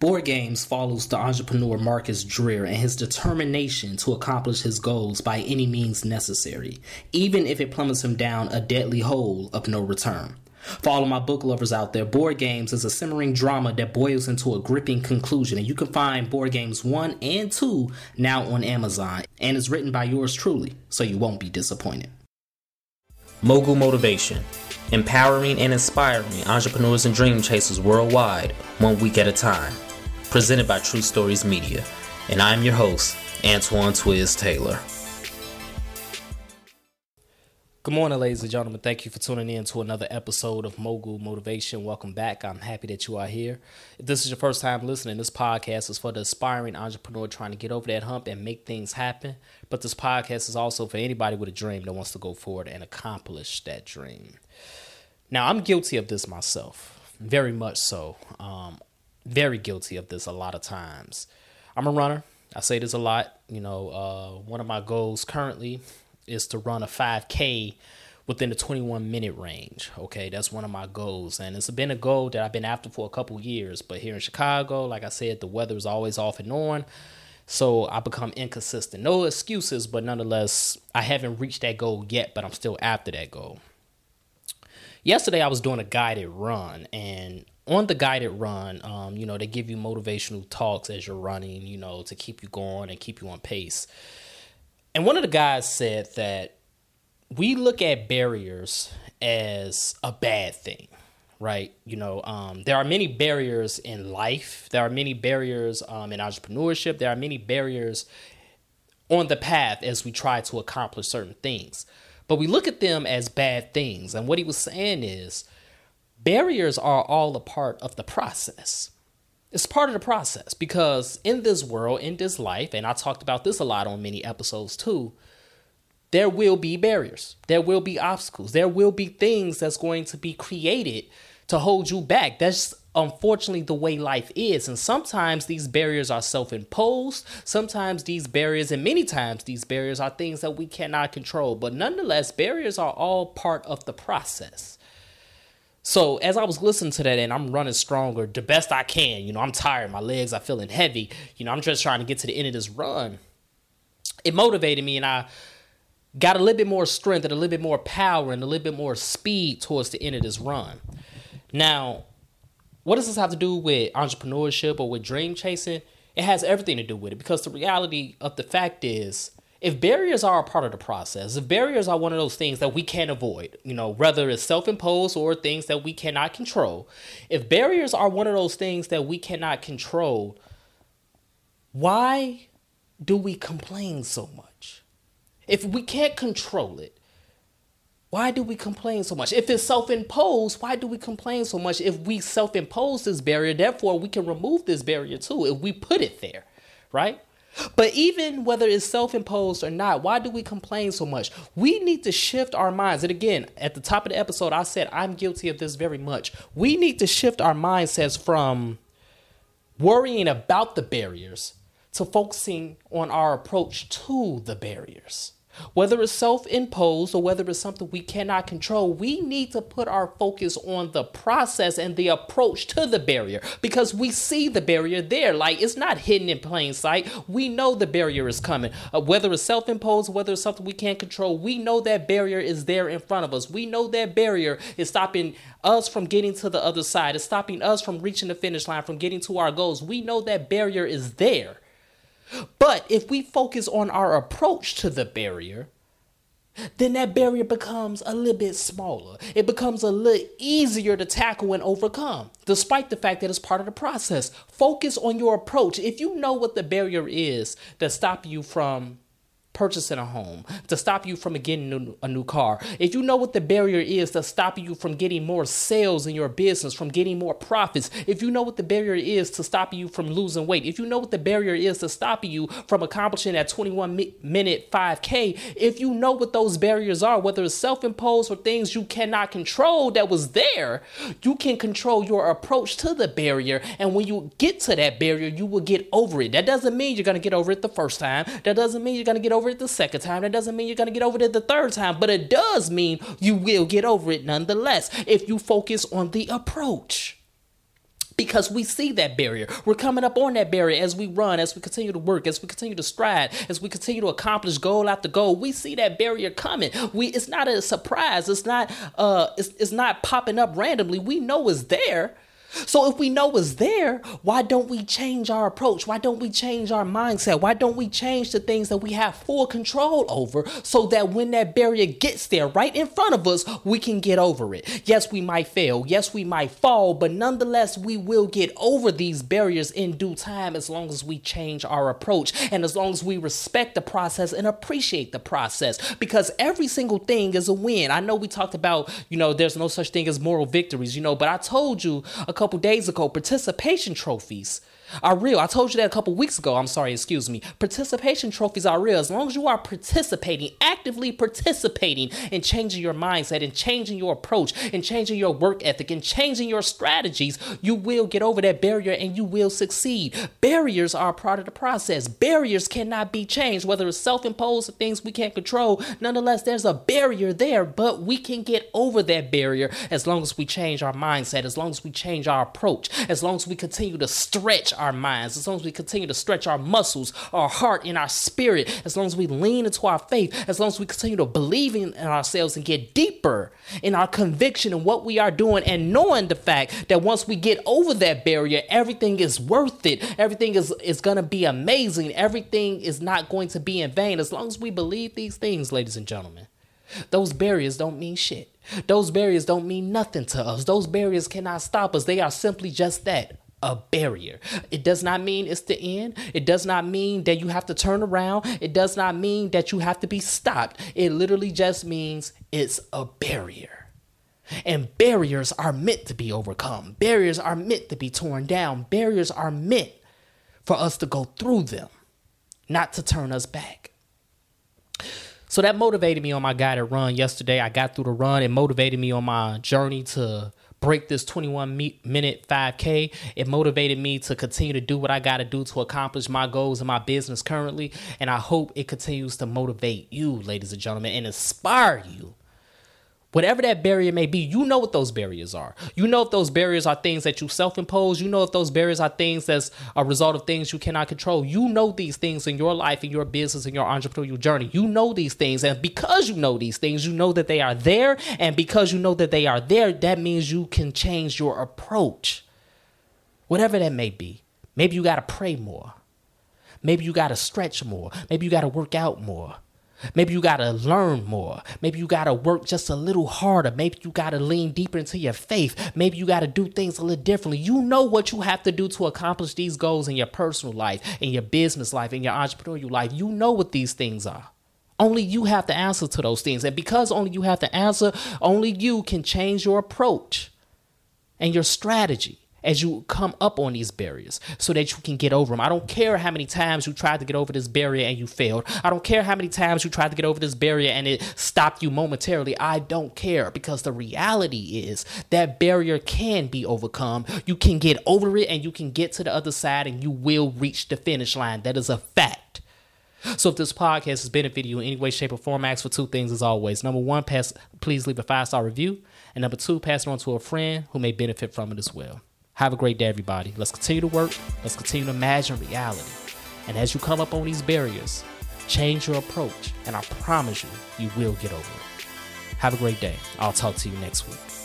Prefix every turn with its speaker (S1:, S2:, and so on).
S1: Board Games follows the entrepreneur Marcus Dreer and his determination to accomplish his goals by any means necessary, even if it plummets him down a deadly hole of no return. For all of my book lovers out there, Board Games is a simmering drama that boils into a gripping conclusion, and you can find Board Games 1 and 2 now on Amazon, and is written by yours truly, so you won't be disappointed. Mogul Motivation Empowering and inspiring entrepreneurs and dream chasers worldwide, one week at a time presented by True Stories Media. And I'm your host, Antoine Twiz Taylor. Good morning, ladies and gentlemen. Thank you for tuning in to another episode of Mogul Motivation. Welcome back. I'm happy that you are here. If this is your first time listening, this podcast is for the aspiring entrepreneur trying to get over that hump and make things happen. But this podcast is also for anybody with a dream that wants to go forward and accomplish that dream. Now, I'm guilty of this myself, very much so. Um, very guilty of this a lot of times. I'm a runner. I say this a lot. You know, uh, one of my goals currently is to run a 5K within the 21 minute range. Okay, that's one of my goals, and it's been a goal that I've been after for a couple years. But here in Chicago, like I said, the weather is always off and on, so I become inconsistent. No excuses, but nonetheless, I haven't reached that goal yet, but I'm still after that goal. Yesterday, I was doing a guided run, and on the guided run, um, you know, they give you motivational talks as you're running, you know, to keep you going and keep you on pace. And one of the guys said that we look at barriers as a bad thing, right? You know, um, there are many barriers in life, there are many barriers um, in entrepreneurship, there are many barriers on the path as we try to accomplish certain things. But we look at them as bad things. And what he was saying is, barriers are all a part of the process. It's part of the process because in this world, in this life, and I talked about this a lot on many episodes too, there will be barriers. There will be obstacles. There will be things that's going to be created to hold you back. That's unfortunately the way life is. And sometimes these barriers are self imposed. Sometimes these barriers, and many times these barriers, are things that we cannot control. But nonetheless, barriers are all part of the process. So as I was listening to that and I'm running stronger the best I can, you know, I'm tired, my legs are feeling heavy, you know, I'm just trying to get to the end of this run. It motivated me and I got a little bit more strength and a little bit more power and a little bit more speed towards the end of this run. Now, what does this have to do with entrepreneurship or with dream chasing? It has everything to do with it because the reality of the fact is if barriers are a part of the process, if barriers are one of those things that we can't avoid, you know, whether it's self imposed or things that we cannot control, if barriers are one of those things that we cannot control, why do we complain so much? If we can't control it, why do we complain so much? If it's self imposed, why do we complain so much? If we self impose this barrier, therefore we can remove this barrier too if we put it there, right? But even whether it's self imposed or not, why do we complain so much? We need to shift our minds. And again, at the top of the episode, I said I'm guilty of this very much. We need to shift our mindsets from worrying about the barriers to focusing on our approach to the barriers. Whether it's self imposed or whether it's something we cannot control, we need to put our focus on the process and the approach to the barrier because we see the barrier there. Like it's not hidden in plain sight. We know the barrier is coming. Uh, whether it's self imposed, whether it's something we can't control, we know that barrier is there in front of us. We know that barrier is stopping us from getting to the other side, it's stopping us from reaching the finish line, from getting to our goals. We know that barrier is there. But if we focus on our approach to the barrier, then that barrier becomes a little bit smaller. It becomes a little easier to tackle and overcome, despite the fact that it's part of the process. Focus on your approach. If you know what the barrier is that stop you from purchasing a home, to stop you from getting a new car. If you know what the barrier is to stop you from getting more sales in your business, from getting more profits, if you know what the barrier is to stop you from losing weight, if you know what the barrier is to stop you from accomplishing that 21 minute 5K, if you know what those barriers are, whether it's self imposed or things you cannot control that was there, you can control your approach to the barrier. And when you get to that barrier, you will get over it. That doesn't mean you're going to get over it the first time. That doesn't mean you're going to get over over it the second time. That doesn't mean you're going to get over it the third time, but it does mean you will get over it nonetheless if you focus on the approach. because we see that barrier. We're coming up on that barrier as we run, as we continue to work, as we continue to stride, as we continue to accomplish goal after goal. We see that barrier coming. We it's not a surprise. It's not uh it's, it's not popping up randomly. We know it's there. So if we know it's there, why don't we change our approach? Why don't we change our mindset? Why don't we change the things that we have full control over so that when that barrier gets there right in front of us, we can get over it? Yes, we might fail. Yes, we might fall, but nonetheless, we will get over these barriers in due time as long as we change our approach and as long as we respect the process and appreciate the process because every single thing is a win. I know we talked about, you know, there's no such thing as moral victories, you know, but I told you a couple days ago, participation trophies are real. I told you that a couple weeks ago. I'm sorry, excuse me. Participation trophies are real. As long as you are participating, actively participating in changing your mindset and changing your approach and changing your work ethic and changing your strategies, you will get over that barrier and you will succeed. Barriers are part of the process. Barriers cannot be changed, whether it's self imposed or things we can't control. Nonetheless, there's a barrier there, but we can get over that barrier as long as we change our mindset, as long as we change our approach, as long as we continue to stretch our minds, as long as we continue to stretch our muscles, our heart, and our spirit, as long as we lean into our faith, as long as we continue to believe in ourselves and get deeper in our conviction in what we are doing, and knowing the fact that once we get over that barrier, everything is worth it. Everything is, is going to be amazing. Everything is not going to be in vain. As long as we believe these things, ladies and gentlemen, those barriers don't mean shit. Those barriers don't mean nothing to us. Those barriers cannot stop us. They are simply just that a barrier. It does not mean it's the end. It does not mean that you have to turn around. It does not mean that you have to be stopped. It literally just means it's a barrier. And barriers are meant to be overcome. Barriers are meant to be torn down. Barriers are meant for us to go through them, not to turn us back. So that motivated me on my guided run yesterday. I got through the run. It motivated me on my journey to break this 21 minute 5K. It motivated me to continue to do what I got to do to accomplish my goals in my business currently. And I hope it continues to motivate you, ladies and gentlemen, and inspire you Whatever that barrier may be, you know what those barriers are. You know if those barriers are things that you self impose. You know if those barriers are things that's a result of things you cannot control. You know these things in your life, in your business, in your entrepreneurial journey. You know these things. And because you know these things, you know that they are there. And because you know that they are there, that means you can change your approach. Whatever that may be. Maybe you got to pray more. Maybe you got to stretch more. Maybe you got to work out more. Maybe you got to learn more. Maybe you got to work just a little harder. Maybe you got to lean deeper into your faith. Maybe you got to do things a little differently. You know what you have to do to accomplish these goals in your personal life, in your business life, in your entrepreneurial life. You know what these things are. Only you have the answer to those things. And because only you have the answer, only you can change your approach and your strategy as you come up on these barriers so that you can get over them. I don't care how many times you tried to get over this barrier and you failed. I don't care how many times you tried to get over this barrier and it stopped you momentarily. I don't care because the reality is that barrier can be overcome. You can get over it and you can get to the other side and you will reach the finish line. That is a fact. So if this podcast has benefited you in any way, shape, or form, ask for two things as always. Number one, pass, please leave a five star review. And number two, pass it on to a friend who may benefit from it as well. Have a great day, everybody. Let's continue to work. Let's continue to imagine reality. And as you come up on these barriers, change your approach, and I promise you, you will get over it. Have a great day. I'll talk to you next week.